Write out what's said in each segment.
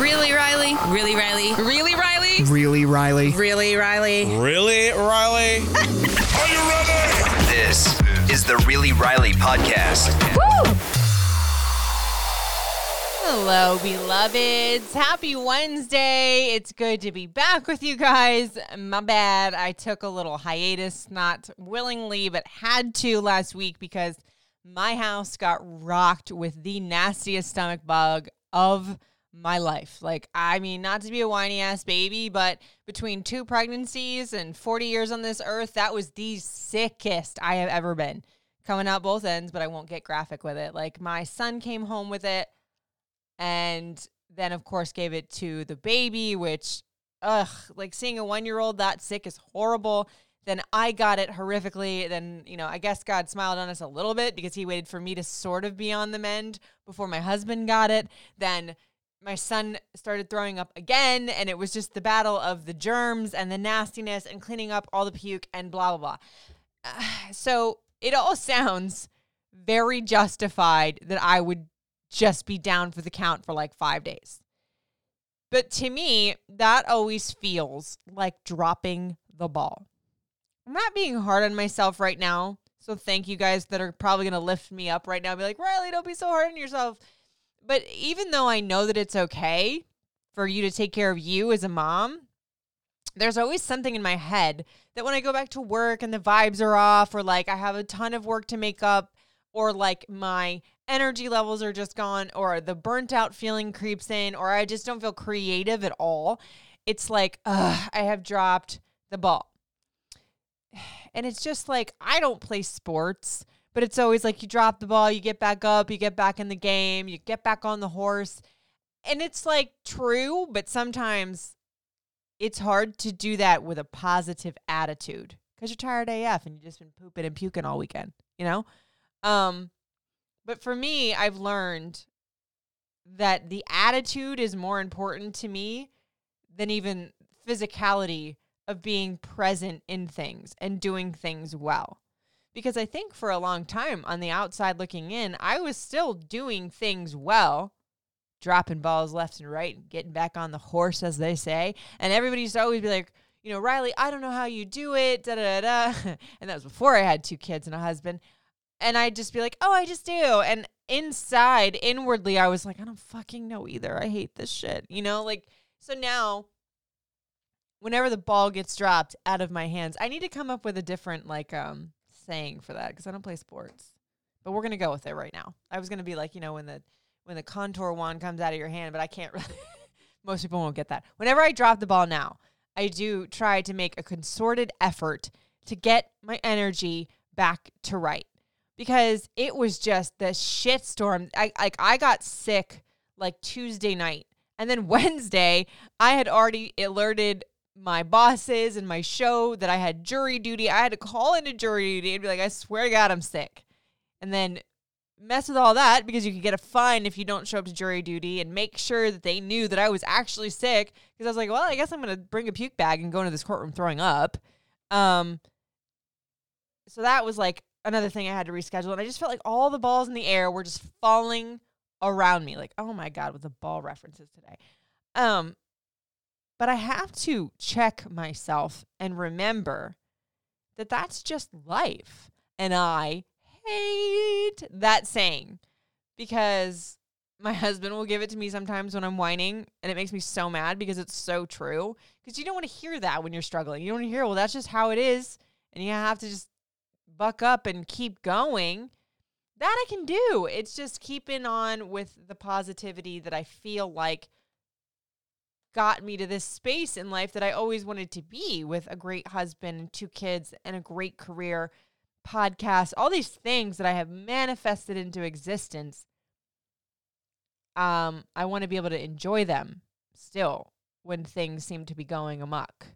Really, Riley? Really, Riley? Really, Riley? Really, Riley? Really, Riley? Really, Riley? Are you ready? This is the Really Riley podcast. Hello, beloveds. Happy Wednesday. It's good to be back with you guys. My bad. I took a little hiatus, not willingly, but had to last week because my house got rocked with the nastiest stomach bug of my life. Like, I mean, not to be a whiny ass baby, but between two pregnancies and 40 years on this earth, that was the sickest I have ever been. Coming out both ends, but I won't get graphic with it. Like, my son came home with it and then, of course, gave it to the baby, which, ugh, like seeing a one year old that sick is horrible. Then I got it horrifically. Then, you know, I guess God smiled on us a little bit because he waited for me to sort of be on the mend before my husband got it. Then my son started throwing up again and it was just the battle of the germs and the nastiness and cleaning up all the puke and blah blah blah. Uh, so it all sounds very justified that i would just be down for the count for like five days. But to me that always feels like dropping the ball. I'm not being hard on myself right now so thank you guys that are probably going to lift me up right now be like riley don't be so hard on yourself but even though I know that it's okay for you to take care of you as a mom, there's always something in my head that when I go back to work and the vibes are off, or like I have a ton of work to make up, or like my energy levels are just gone, or the burnt out feeling creeps in, or I just don't feel creative at all, it's like, ugh, I have dropped the ball. And it's just like, I don't play sports but it's always like you drop the ball, you get back up, you get back in the game, you get back on the horse. And it's like true, but sometimes it's hard to do that with a positive attitude because you're tired AF and you've just been pooping and puking all weekend, you know? Um, but for me, I've learned that the attitude is more important to me than even physicality of being present in things and doing things well because I think for a long time on the outside looking in, I was still doing things well, dropping balls left and right, getting back on the horse, as they say. And everybody used to always be like, you know, Riley, I don't know how you do it, da da da. and that was before I had two kids and a husband. And I'd just be like, oh, I just do. And inside, inwardly, I was like, I don't fucking know either. I hate this shit. You know, like, so now whenever the ball gets dropped out of my hands, I need to come up with a different, like, um, saying for that because I don't play sports. But we're gonna go with it right now. I was gonna be like, you know, when the when the contour wand comes out of your hand, but I can't really. Most people won't get that. Whenever I drop the ball now, I do try to make a concerted effort to get my energy back to right because it was just the shit storm. I like I got sick like Tuesday night, and then Wednesday I had already alerted my bosses and my show that I had jury duty. I had to call into jury duty and be like, I swear to God, I'm sick. And then mess with all that because you could get a fine if you don't show up to jury duty and make sure that they knew that I was actually sick. Because I was like, well, I guess I'm going to bring a puke bag and go into this courtroom throwing up. Um, so that was like another thing I had to reschedule. And I just felt like all the balls in the air were just falling around me. Like, oh my God, with the ball references today. Um, but I have to check myself and remember that that's just life. And I hate that saying because my husband will give it to me sometimes when I'm whining and it makes me so mad because it's so true. Because you don't want to hear that when you're struggling. You don't want to hear, well, that's just how it is. And you have to just buck up and keep going. That I can do. It's just keeping on with the positivity that I feel like got me to this space in life that I always wanted to be with a great husband and two kids and a great career, podcast, all these things that I have manifested into existence. um, I want to be able to enjoy them still when things seem to be going amok.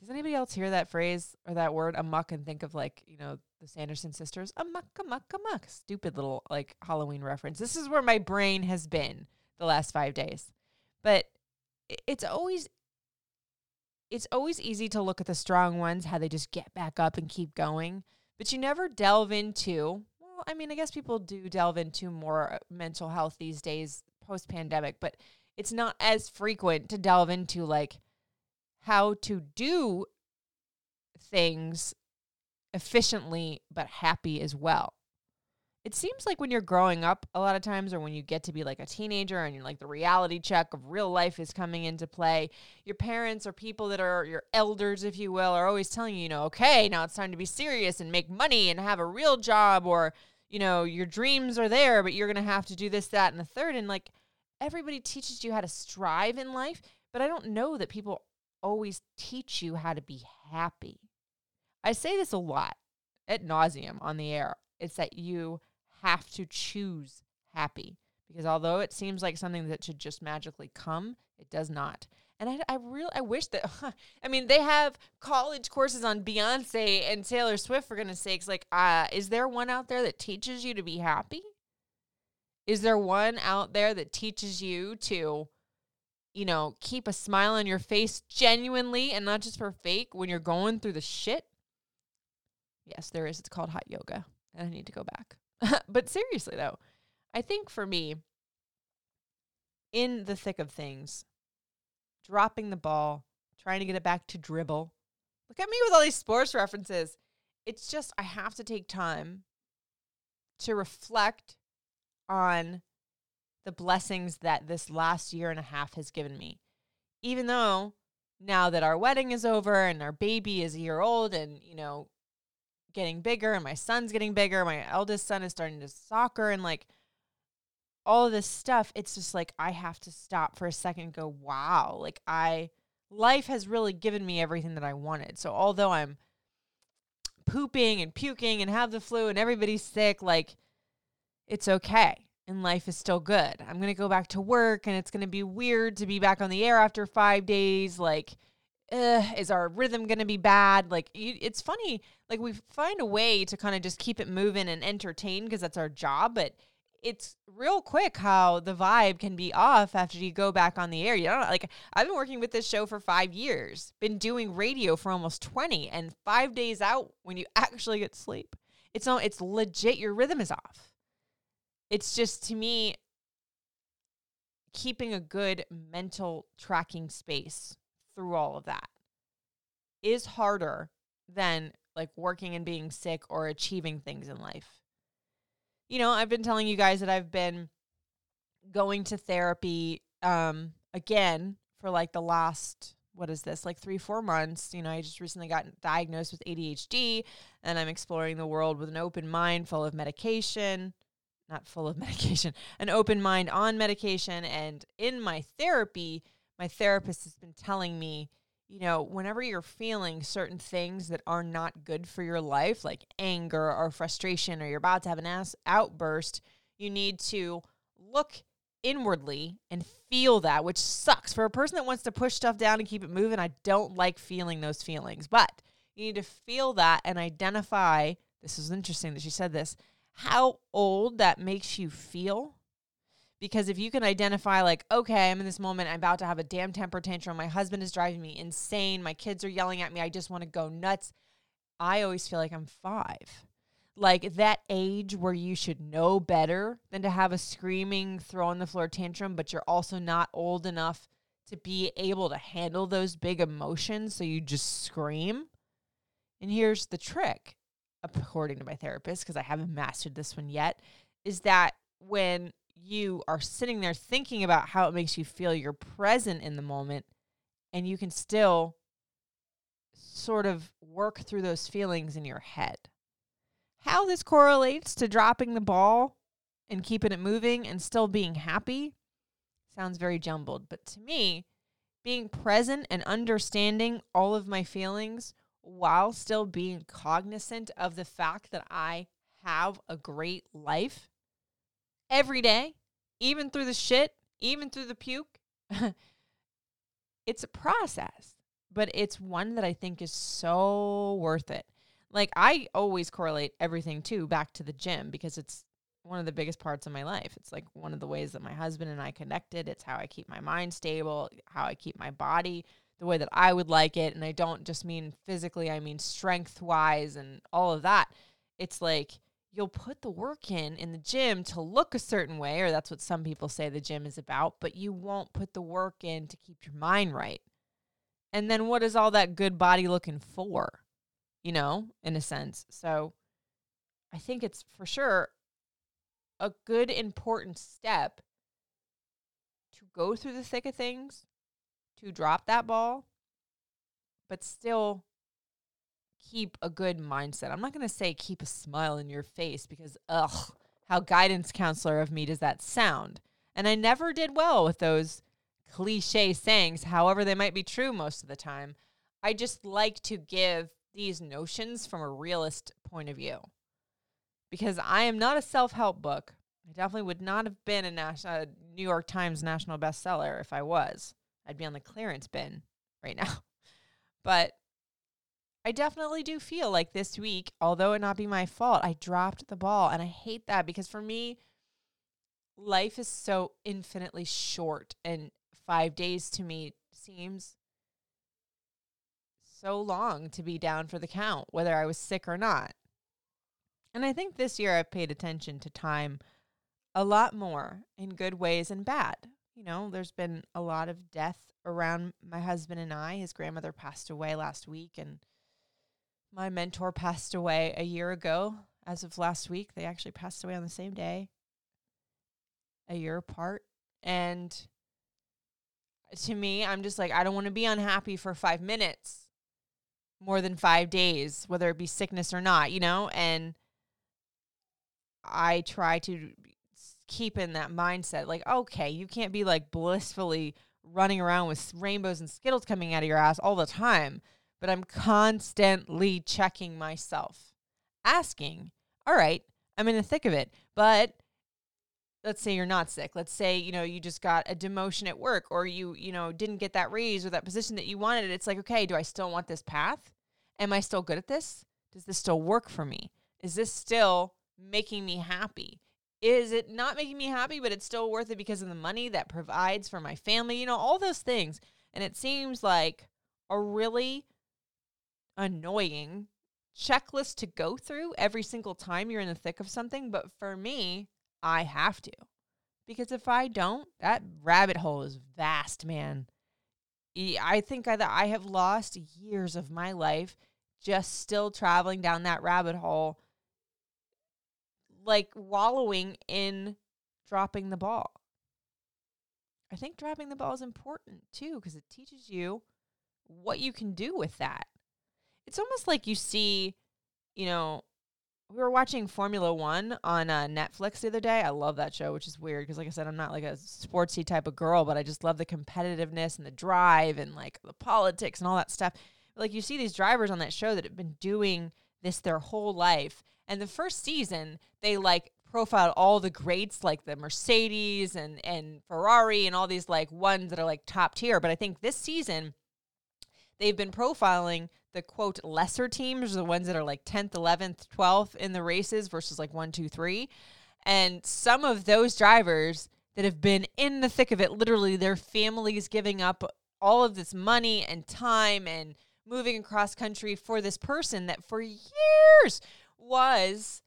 Does anybody else hear that phrase or that word amok and think of like, you know, the Sanderson sisters? Amok, amok, amok. Stupid little like Halloween reference. This is where my brain has been the last five days. But it's always it's always easy to look at the strong ones, how they just get back up and keep going. But you never delve into, well, I mean, I guess people do delve into more mental health these days post pandemic, but it's not as frequent to delve into like how to do things efficiently but happy as well. It seems like when you're growing up a lot of times or when you get to be like a teenager and you're like the reality check of real life is coming into play, your parents or people that are your elders if you will are always telling you, you know, okay, now it's time to be serious and make money and have a real job or you know, your dreams are there but you're going to have to do this that and the third and like everybody teaches you how to strive in life, but I don't know that people always teach you how to be happy. I say this a lot at nauseum on the air. It's that you have to choose happy because although it seems like something that should just magically come, it does not. And I, I really, I wish that, I mean, they have college courses on Beyonce and Taylor Swift, for goodness sakes. Like, uh, is there one out there that teaches you to be happy? Is there one out there that teaches you to, you know, keep a smile on your face genuinely and not just for fake when you're going through the shit? Yes, there is. It's called hot yoga. And I need to go back. but seriously, though, I think for me, in the thick of things, dropping the ball, trying to get it back to dribble. Look at me with all these sports references. It's just, I have to take time to reflect on the blessings that this last year and a half has given me. Even though now that our wedding is over and our baby is a year old and, you know, getting bigger and my son's getting bigger, my eldest son is starting to soccer and like all this stuff, it's just like I have to stop for a second and go, wow, like I life has really given me everything that I wanted. So although I'm pooping and puking and have the flu and everybody's sick, like it's okay and life is still good. I'm going to go back to work and it's going to be weird to be back on the air after 5 days like uh, is our rhythm going to be bad? Like, you, it's funny. Like, we find a way to kind of just keep it moving and entertain because that's our job. But it's real quick how the vibe can be off after you go back on the air. You know, like I've been working with this show for five years, been doing radio for almost 20, and five days out when you actually get sleep, it's not, it's legit. Your rhythm is off. It's just to me, keeping a good mental tracking space through all of that is harder than like working and being sick or achieving things in life. You know, I've been telling you guys that I've been going to therapy um again for like the last what is this like 3 4 months you know I just recently got diagnosed with ADHD and I'm exploring the world with an open mind full of medication not full of medication an open mind on medication and in my therapy my therapist has been telling me, you know, whenever you're feeling certain things that are not good for your life, like anger or frustration, or you're about to have an ass outburst, you need to look inwardly and feel that, which sucks. For a person that wants to push stuff down and keep it moving, I don't like feeling those feelings. But you need to feel that and identify this is interesting that she said this how old that makes you feel because if you can identify like okay i'm in this moment i'm about to have a damn temper tantrum my husband is driving me insane my kids are yelling at me i just want to go nuts i always feel like i'm five. Like that age where you should know better than to have a screaming throw on the floor tantrum but you're also not old enough to be able to handle those big emotions so you just scream. And here's the trick according to my therapist because i haven't mastered this one yet is that when you are sitting there thinking about how it makes you feel, you're present in the moment, and you can still sort of work through those feelings in your head. How this correlates to dropping the ball and keeping it moving and still being happy sounds very jumbled. But to me, being present and understanding all of my feelings while still being cognizant of the fact that I have a great life every day even through the shit, even through the puke. it's a process, but it's one that I think is so worth it. Like I always correlate everything too back to the gym because it's one of the biggest parts of my life. It's like one of the ways that my husband and I connected. It's how I keep my mind stable, how I keep my body the way that I would like it. And I don't just mean physically, I mean strength wise and all of that. It's like you'll put the work in in the gym to look a certain way, or that's what some people say the gym is about, but you won't put the work in to keep your mind right. And then what is all that good body looking for? You know, in a sense. So I think it's for sure a good, important step to go through the thick of things, to drop that ball, but still keep a good mindset. I'm not going to say keep a smile in your face because, ugh, how guidance counselor of me does that sound? And I never did well with those cliche sayings, however, they might be true most of the time. I just like to give these notions from a realist point of view because I am not a self help book. I definitely would not have been a, nas- a New York Times national bestseller if I was. I'd be on the clearance bin right now. But I definitely do feel like this week, although it not be my fault, I dropped the ball. And I hate that because for me, life is so infinitely short. And five days to me seems so long to be down for the count, whether I was sick or not. And I think this year I've paid attention to time a lot more in good ways and bad. You know, there's been a lot of death around my husband and I. His grandmother passed away last week, and my mentor passed away a year ago. As of last week, they actually passed away on the same day, a year apart. And to me, I'm just like, I don't want to be unhappy for five minutes more than five days, whether it be sickness or not, you know? And I try to keep in that mindset like, okay, you can't be like blissfully running around with rainbows and Skittles coming out of your ass all the time. But I'm constantly checking myself, asking, all right, I'm in the thick of it, but let's say you're not sick. Let's say you know you just got a demotion at work or you you know didn't get that raise or that position that you wanted. It's like okay do i still want this path? Am i still good at this? Does this still work for me? Is this still making me happy? Is it not making me happy but it's still worth it because of the money that provides for my family? You know all those things. And it seems like a really annoying checklist to go through every single time you're in the thick of something but for me I have to. Because if I don't, that rabbit hole is vast, man. I think I, I have lost years of my life just still traveling down that rabbit hole, like wallowing in dropping the ball. I think dropping the ball is important too because it teaches you what you can do with that. It's almost like you see, you know, we were watching Formula One on uh, Netflix the other day. I love that show, which is weird because, like I said, I'm not like a sportsy type of girl, but I just love the competitiveness and the drive and like the politics and all that stuff. Like you see these drivers on that show that have been doing this their whole life, and the first season they like profiled all the greats like the Mercedes and and Ferrari and all these like ones that are like top tier. But I think this season they've been profiling the quote lesser teams, the ones that are like 10th, 11th, 12th in the races versus like one, two, three. And some of those drivers that have been in the thick of it, literally their families giving up all of this money and time and moving across country for this person that for years was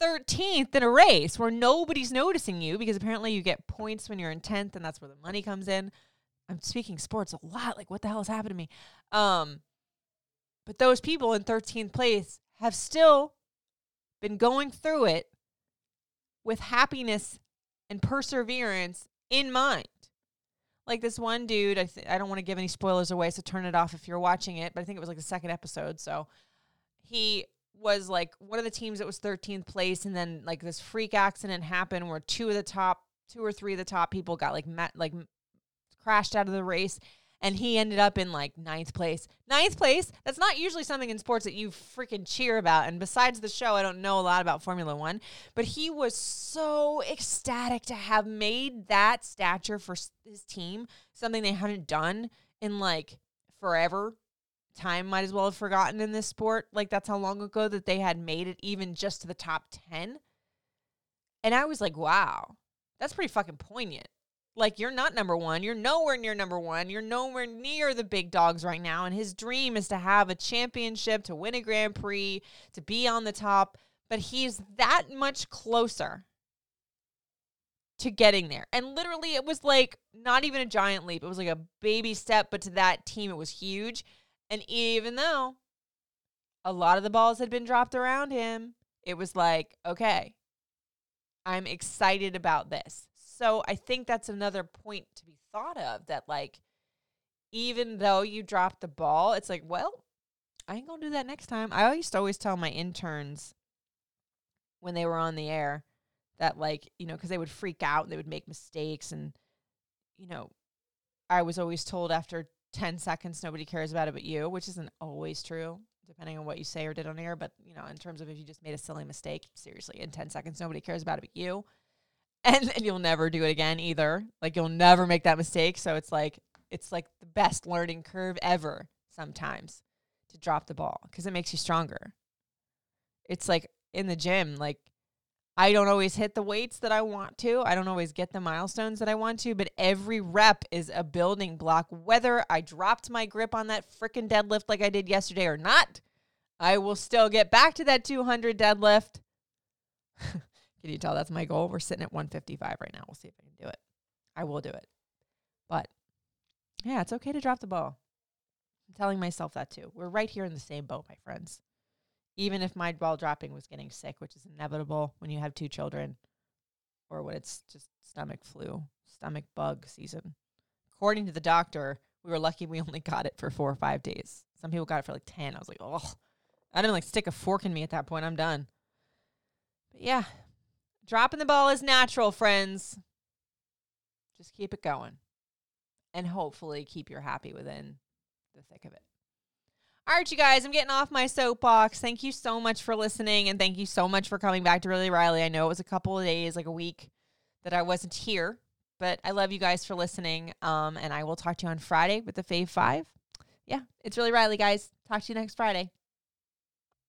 13th in a race where nobody's noticing you because apparently you get points when you're in 10th and that's where the money comes in. I'm speaking sports a lot. Like, what the hell has happened to me? Um, but those people in 13th place have still been going through it with happiness and perseverance in mind. Like this one dude, I, th- I don't want to give any spoilers away, so turn it off if you're watching it, but I think it was like the second episode. So he was like one of the teams that was 13th place, and then like this freak accident happened where two of the top, two or three of the top people got like met, like crashed out of the race and he ended up in like ninth place. Ninth place, that's not usually something in sports that you freaking cheer about. And besides the show, I don't know a lot about Formula One, but he was so ecstatic to have made that stature for his team, something they hadn't done in like forever. Time might as well have forgotten in this sport. Like, that's how long ago that they had made it even just to the top 10. And I was like, wow, that's pretty fucking poignant. Like, you're not number one. You're nowhere near number one. You're nowhere near the big dogs right now. And his dream is to have a championship, to win a Grand Prix, to be on the top. But he's that much closer to getting there. And literally, it was like not even a giant leap. It was like a baby step, but to that team, it was huge. And even though a lot of the balls had been dropped around him, it was like, okay, I'm excited about this. So I think that's another point to be thought of that, like, even though you dropped the ball, it's like, well, I ain't gonna do that next time. I used to always tell my interns when they were on the air that, like, you know, because they would freak out and they would make mistakes. And, you know, I was always told after 10 seconds, nobody cares about it but you, which isn't always true, depending on what you say or did on air. But, you know, in terms of if you just made a silly mistake, seriously, in 10 seconds, nobody cares about it but you and, and you'll never do it again either. Like you'll never make that mistake. So it's like it's like the best learning curve ever sometimes to drop the ball because it makes you stronger. It's like in the gym, like I don't always hit the weights that I want to. I don't always get the milestones that I want to, but every rep is a building block. Whether I dropped my grip on that freaking deadlift like I did yesterday or not, I will still get back to that 200 deadlift. Can you tell that's my goal? We're sitting at 155 right now. We'll see if I can do it. I will do it. But yeah, it's okay to drop the ball. I'm telling myself that too. We're right here in the same boat, my friends. Even if my ball dropping was getting sick, which is inevitable when you have two children or when it's just stomach flu, stomach bug season. According to the doctor, we were lucky we only got it for four or five days. Some people got it for like 10. I was like, oh, I didn't like stick a fork in me at that point. I'm done. But yeah, Dropping the ball is natural, friends. Just keep it going. And hopefully keep your happy within the thick of it. All right, you guys, I'm getting off my soapbox. Thank you so much for listening. And thank you so much for coming back to Really Riley. I know it was a couple of days, like a week, that I wasn't here. But I love you guys for listening. Um, and I will talk to you on Friday with the Fave Five. Yeah, it's Really Riley, guys. Talk to you next Friday.